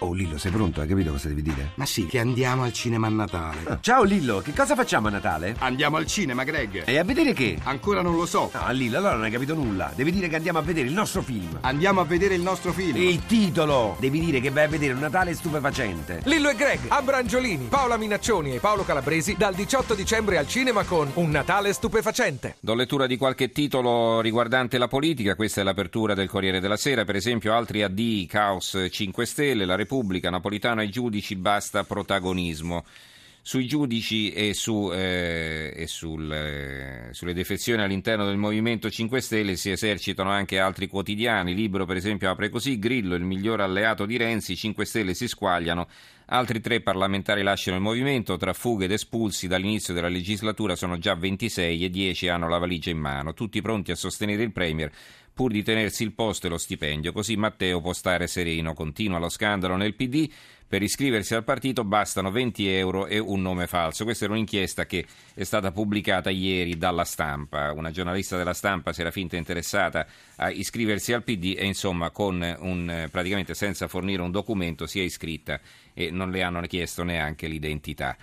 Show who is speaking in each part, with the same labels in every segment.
Speaker 1: Oh Lillo, sei pronto? Hai capito cosa devi dire?
Speaker 2: Ma sì, che andiamo al cinema a Natale.
Speaker 1: Ah, ciao Lillo, che cosa facciamo a Natale?
Speaker 2: Andiamo al cinema, Greg.
Speaker 1: E a vedere che?
Speaker 2: Ancora non lo so.
Speaker 1: No, Lillo, allora non hai capito nulla. Devi dire che andiamo a vedere il nostro film.
Speaker 2: Andiamo a vedere il nostro film.
Speaker 1: Il titolo! Devi dire che vai a vedere un Natale stupefacente.
Speaker 3: Lillo e Greg, Abrangiolini, Paola Minaccioni e Paolo Calabresi dal 18 dicembre al cinema con Un Natale stupefacente.
Speaker 4: Do lettura di qualche titolo riguardante la politica, questa è l'apertura del Corriere della Sera, per esempio altri AD, Caos 5 Stelle, La Repubblica, Napolitano ai giudici, basta protagonismo. Sui giudici e, su, eh, e sul, eh, sulle defezioni all'interno del Movimento 5 Stelle si esercitano anche altri quotidiani. Libro, per esempio, apre così: Grillo, il miglior alleato di Renzi, 5 Stelle si squagliano. Altri tre parlamentari lasciano il movimento, tra fughe ed espulsi dall'inizio della legislatura sono già 26 e 10 hanno la valigia in mano, tutti pronti a sostenere il Premier pur di tenersi il posto e lo stipendio, così Matteo può stare sereno. Continua lo scandalo nel PD. Per iscriversi al partito bastano 20 euro e un nome falso. Questa era un'inchiesta che è stata pubblicata ieri dalla stampa. Una giornalista della stampa si era finta interessata a iscriversi al PD e insomma un, praticamente senza fornire un documento si è iscritta e non le hanno chiesto neanche l'identità.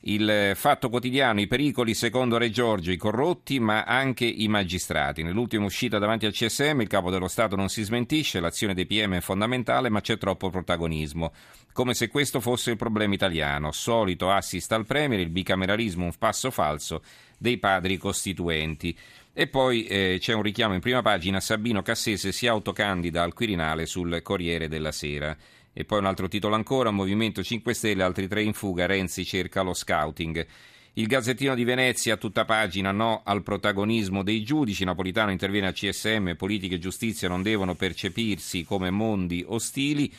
Speaker 4: Il fatto quotidiano, i pericoli secondo Re Giorgio, i corrotti ma anche i magistrati. Nell'ultima uscita davanti al CSM il capo dello Stato non si smentisce, l'azione dei PM è fondamentale ma c'è troppo protagonismo. Come se questo fosse il problema italiano. Solito assist al Premier, il bicameralismo un passo falso dei padri costituenti. E poi eh, c'è un richiamo in prima pagina, Sabino Cassese si autocandida al Quirinale sul Corriere della Sera. E poi un altro titolo ancora, Movimento 5 Stelle, altri tre in fuga, Renzi cerca lo scouting. Il Gazzettino di Venezia, tutta pagina, no al protagonismo dei giudici. Napolitano interviene al CSM, politica e giustizia non devono percepirsi come mondi ostili.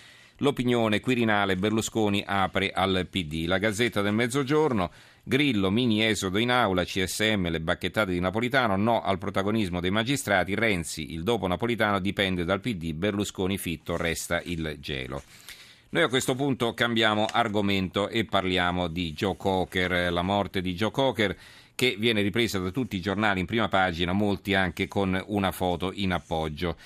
Speaker 4: L'opinione Quirinale, Berlusconi apre al PD. La Gazzetta del Mezzogiorno, Grillo, mini esodo in aula, CSM, le bacchettate di Napolitano, no al protagonismo dei magistrati. Renzi, il dopo Napolitano dipende dal PD, Berlusconi fitto, resta il gelo. Noi a questo punto cambiamo argomento e parliamo di Joe Cocker, la morte di Joe Cocker che viene ripresa da tutti i giornali in prima pagina, molti anche con una foto in appoggio.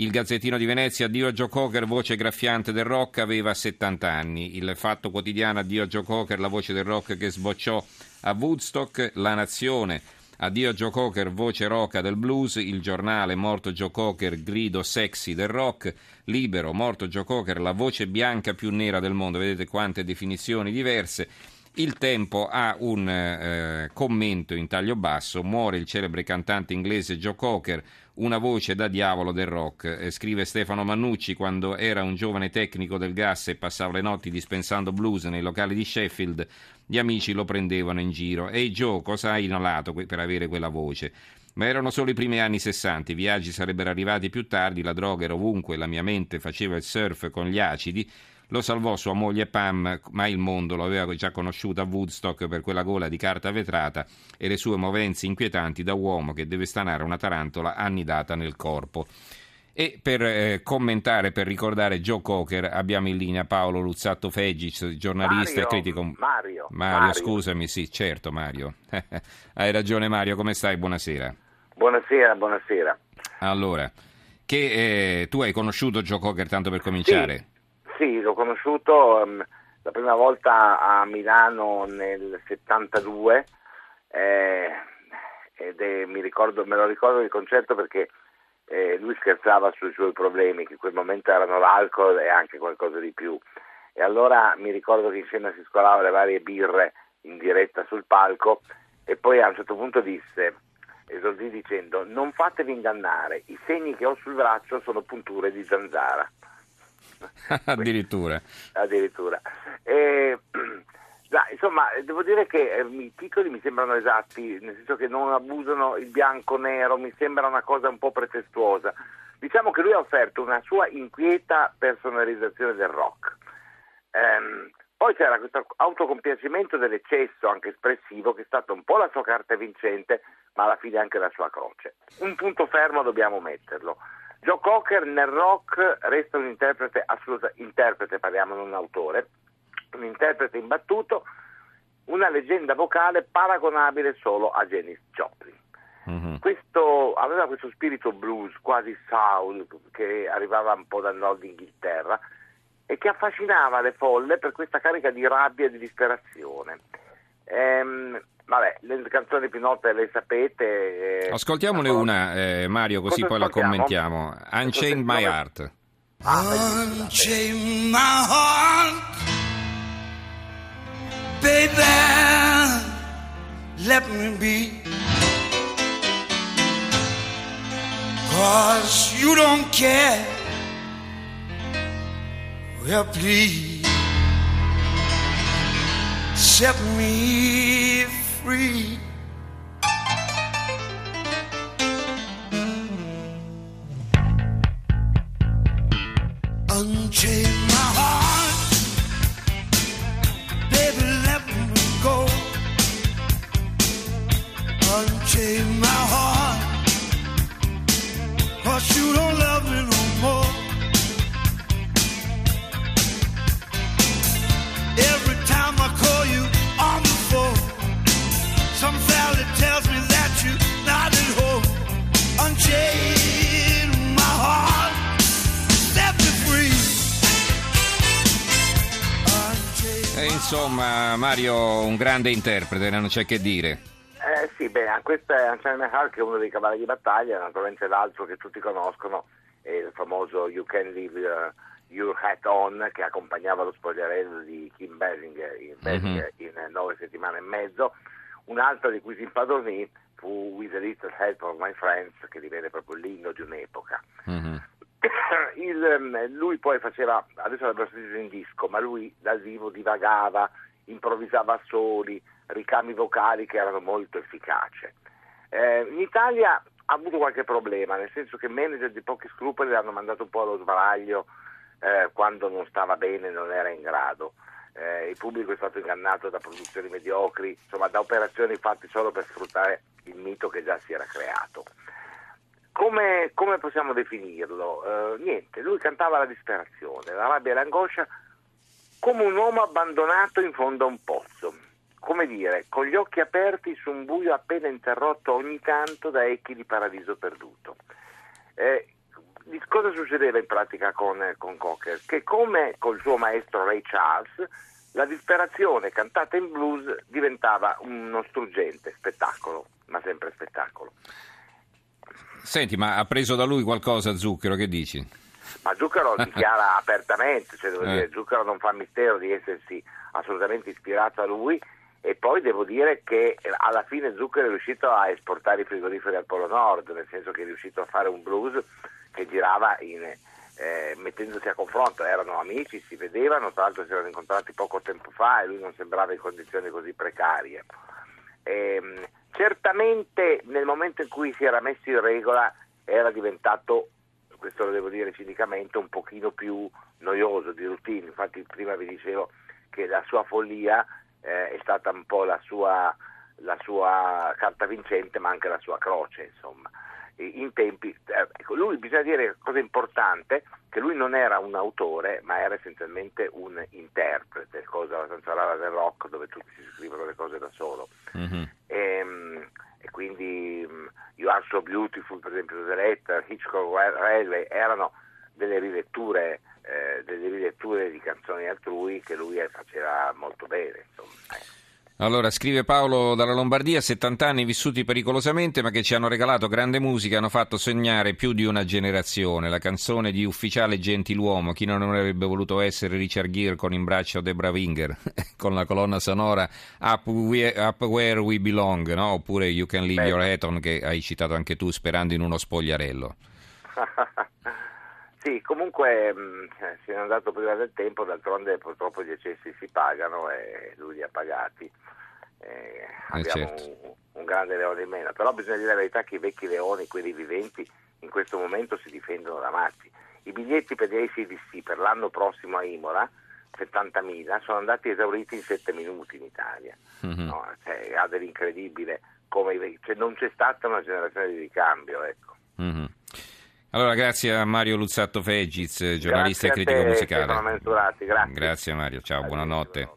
Speaker 4: Il Gazzettino di Venezia, addio a Joe Cocker, voce graffiante del rock, aveva 70 anni. Il Fatto Quotidiano, addio a Joe Cocker, la voce del rock che sbocciò a Woodstock. La Nazione, addio a Joe Cocker, voce roca del blues. Il Giornale, morto Joe Cocker, grido sexy del rock. Libero, morto Joe Cocker, la voce bianca più nera del mondo. Vedete quante definizioni diverse. Il Tempo ha un eh, commento in taglio basso, muore il celebre cantante inglese Joe Cocker, una voce da diavolo del rock. Eh, scrive Stefano Mannucci quando era un giovane tecnico del gas e passava le notti dispensando blues nei locali di Sheffield, gli amici lo prendevano in giro. Ehi Joe, cosa hai inalato per avere quella voce? Ma erano solo i primi anni 60, i viaggi sarebbero arrivati più tardi, la droga era ovunque, la mia mente faceva il surf con gli acidi. Lo salvò sua moglie Pam, ma il mondo lo aveva già conosciuto a Woodstock per quella gola di carta vetrata e le sue movenze inquietanti da uomo che deve stanare una tarantola annidata nel corpo. E per eh, commentare, per ricordare Joe Cocker, abbiamo in linea Paolo Luzzatto Fegic, giornalista
Speaker 5: Mario,
Speaker 4: e critico.
Speaker 5: Mario,
Speaker 4: Mario,
Speaker 5: Mario.
Speaker 4: scusami, sì, certo Mario. Hai ragione Mario, come stai? Buonasera.
Speaker 5: Buonasera, buonasera.
Speaker 4: Allora, che eh, tu hai conosciuto Joe Cocker tanto per cominciare?
Speaker 5: L'ho conosciuto um, la prima volta a Milano nel 72 eh, ed è, ricordo, me lo ricordo il concerto perché eh, lui scherzava sui suoi problemi, che in quel momento erano l'alcol e anche qualcosa di più. E allora mi ricordo che insieme si scolava le varie birre in diretta sul palco e poi a un certo punto disse, esordì dicendo, non fatevi ingannare, i segni che ho sul braccio sono punture di zanzara.
Speaker 4: Addirittura.
Speaker 5: Addirittura. E, no, insomma, devo dire che eh, i titoli mi sembrano esatti, nel senso che non abusano il bianco-nero, mi sembra una cosa un po' pretestuosa. Diciamo che lui ha offerto una sua inquieta personalizzazione del rock. Ehm, poi c'era questo autocompiacimento dell'eccesso, anche espressivo, che è stato un po' la sua carta vincente, ma alla fine anche la sua croce. Un punto fermo dobbiamo metterlo. Joe Cocker nel rock resta un interprete assoluto, interprete parliamo non un autore, un interprete imbattuto, una leggenda vocale paragonabile solo a Janis Joplin. Mm-hmm. Questo, aveva questo spirito blues, quasi soul, che arrivava un po' dal nord Inghilterra, e che affascinava le folle per questa carica di rabbia e di disperazione. Ehm, vabbè, le canzoni più note le sapete. eh,
Speaker 4: Ascoltiamone una, eh, Mario, così
Speaker 5: Cosa
Speaker 4: poi la commentiamo. Unchained My Heart.
Speaker 6: Unchain my heart, baby. Let me be. Cause you don't care. Well, please set me free. free.
Speaker 4: Insomma, Mario, un grande interprete, non c'è che dire.
Speaker 5: Eh, sì, beh, questo è My Heart che è uno dei cavalli di battaglia, naturalmente l'altro che tutti conoscono è il famoso You Can Leave uh, Your Hat On che accompagnava lo spogliarello di Kim Basinger in, Basinger in eh, nove settimane e mezzo. Un altro di cui si impadronì fu With a Little Help of My Friends che divenne proprio l'inno di un'epoca.
Speaker 4: Mhm.
Speaker 5: Il, ehm, lui poi faceva, adesso l'abbiamo sentito in disco, ma lui dal vivo divagava, improvvisava soli, ricami vocali che erano molto efficaci. Eh, in Italia ha avuto qualche problema, nel senso che manager di pochi scrupoli l'hanno mandato un po' allo sbaraglio eh, quando non stava bene, non era in grado. Eh, il pubblico è stato ingannato da produzioni mediocri, insomma da operazioni fatte solo per sfruttare il mito che già si era creato. Come, come possiamo definirlo? Eh, niente, lui cantava la disperazione, la rabbia e l'angoscia come un uomo abbandonato in fondo a un pozzo, come dire, con gli occhi aperti su un buio appena interrotto ogni tanto da echi di paradiso perduto. Eh, cosa succedeva in pratica con, con Cocker? Che come col suo maestro Ray Charles, la disperazione cantata in blues diventava uno struggente spettacolo, ma sempre spettacolo.
Speaker 4: Senti, ma ha preso da lui qualcosa Zucchero, che dici?
Speaker 5: Ma Zucchero dichiara apertamente, cioè devo
Speaker 4: Eh.
Speaker 5: dire, Zucchero non fa mistero di essersi assolutamente ispirato a lui e poi devo dire che alla fine Zucchero è riuscito a esportare i frigoriferi al Polo Nord, nel senso che è riuscito a fare un blues che girava in, eh, mettendosi a confronto, erano amici, si vedevano, tra l'altro si erano incontrati poco tempo fa e lui non sembrava in condizioni così precarie. Ehm, certamente nel momento in cui si era messo in regola era diventato, questo lo devo dire cinicamente, un pochino più noioso di routine, infatti prima vi dicevo che la sua follia eh, è stata un po' la sua, la sua carta vincente ma anche la sua croce insomma. E In tempi, eh, ecco, lui bisogna dire cosa importante, che lui non era un autore ma era essenzialmente un interprete, cosa abbastanza rara del rock dove tutti si scrivono le cose da solo.
Speaker 4: Mhm.
Speaker 5: E, e quindi mm, You Are So Beautiful, per esempio, The Letter, Hitchcock Railway erano delle riletture, eh, delle riletture di canzoni altrui che lui eh, faceva molto bene. Insomma.
Speaker 4: Allora, scrive Paolo dalla Lombardia, 70 anni vissuti pericolosamente, ma che ci hanno regalato grande musica, hanno fatto sognare più di una generazione. La canzone di Ufficiale Gentiluomo, chi non avrebbe voluto essere Richard Gere con in braccio Debra Winger, con la colonna sonora Up, We- Up Where We Belong, no? oppure You Can Leave. Your Hat On, che hai citato anche tu, sperando in uno spogliarello.
Speaker 5: sì, comunque mh, eh, se n'è andato prima del tempo, d'altronde purtroppo gli eccessi si pagano e lui li ha pagati. Eh, abbiamo
Speaker 4: certo.
Speaker 5: un, un grande leone in meno, però bisogna dire la verità che i vecchi leoni, quelli viventi, in questo momento si difendono da matti. I biglietti per gli ACDC per l'anno prossimo a Imola, 70.000, sono andati esauriti in 7 minuti in Italia.
Speaker 4: Mhm.
Speaker 5: No, cioè, ha dell'incredibile, come cioè, non c'è stata una generazione di ricambio. Ecco.
Speaker 4: Mhm. Allora, grazie a Mario Luzzatto Fegiz, giornalista
Speaker 5: Grazie
Speaker 4: e critico
Speaker 5: te,
Speaker 4: musicale. Grazie Mario, ciao, buonanotte.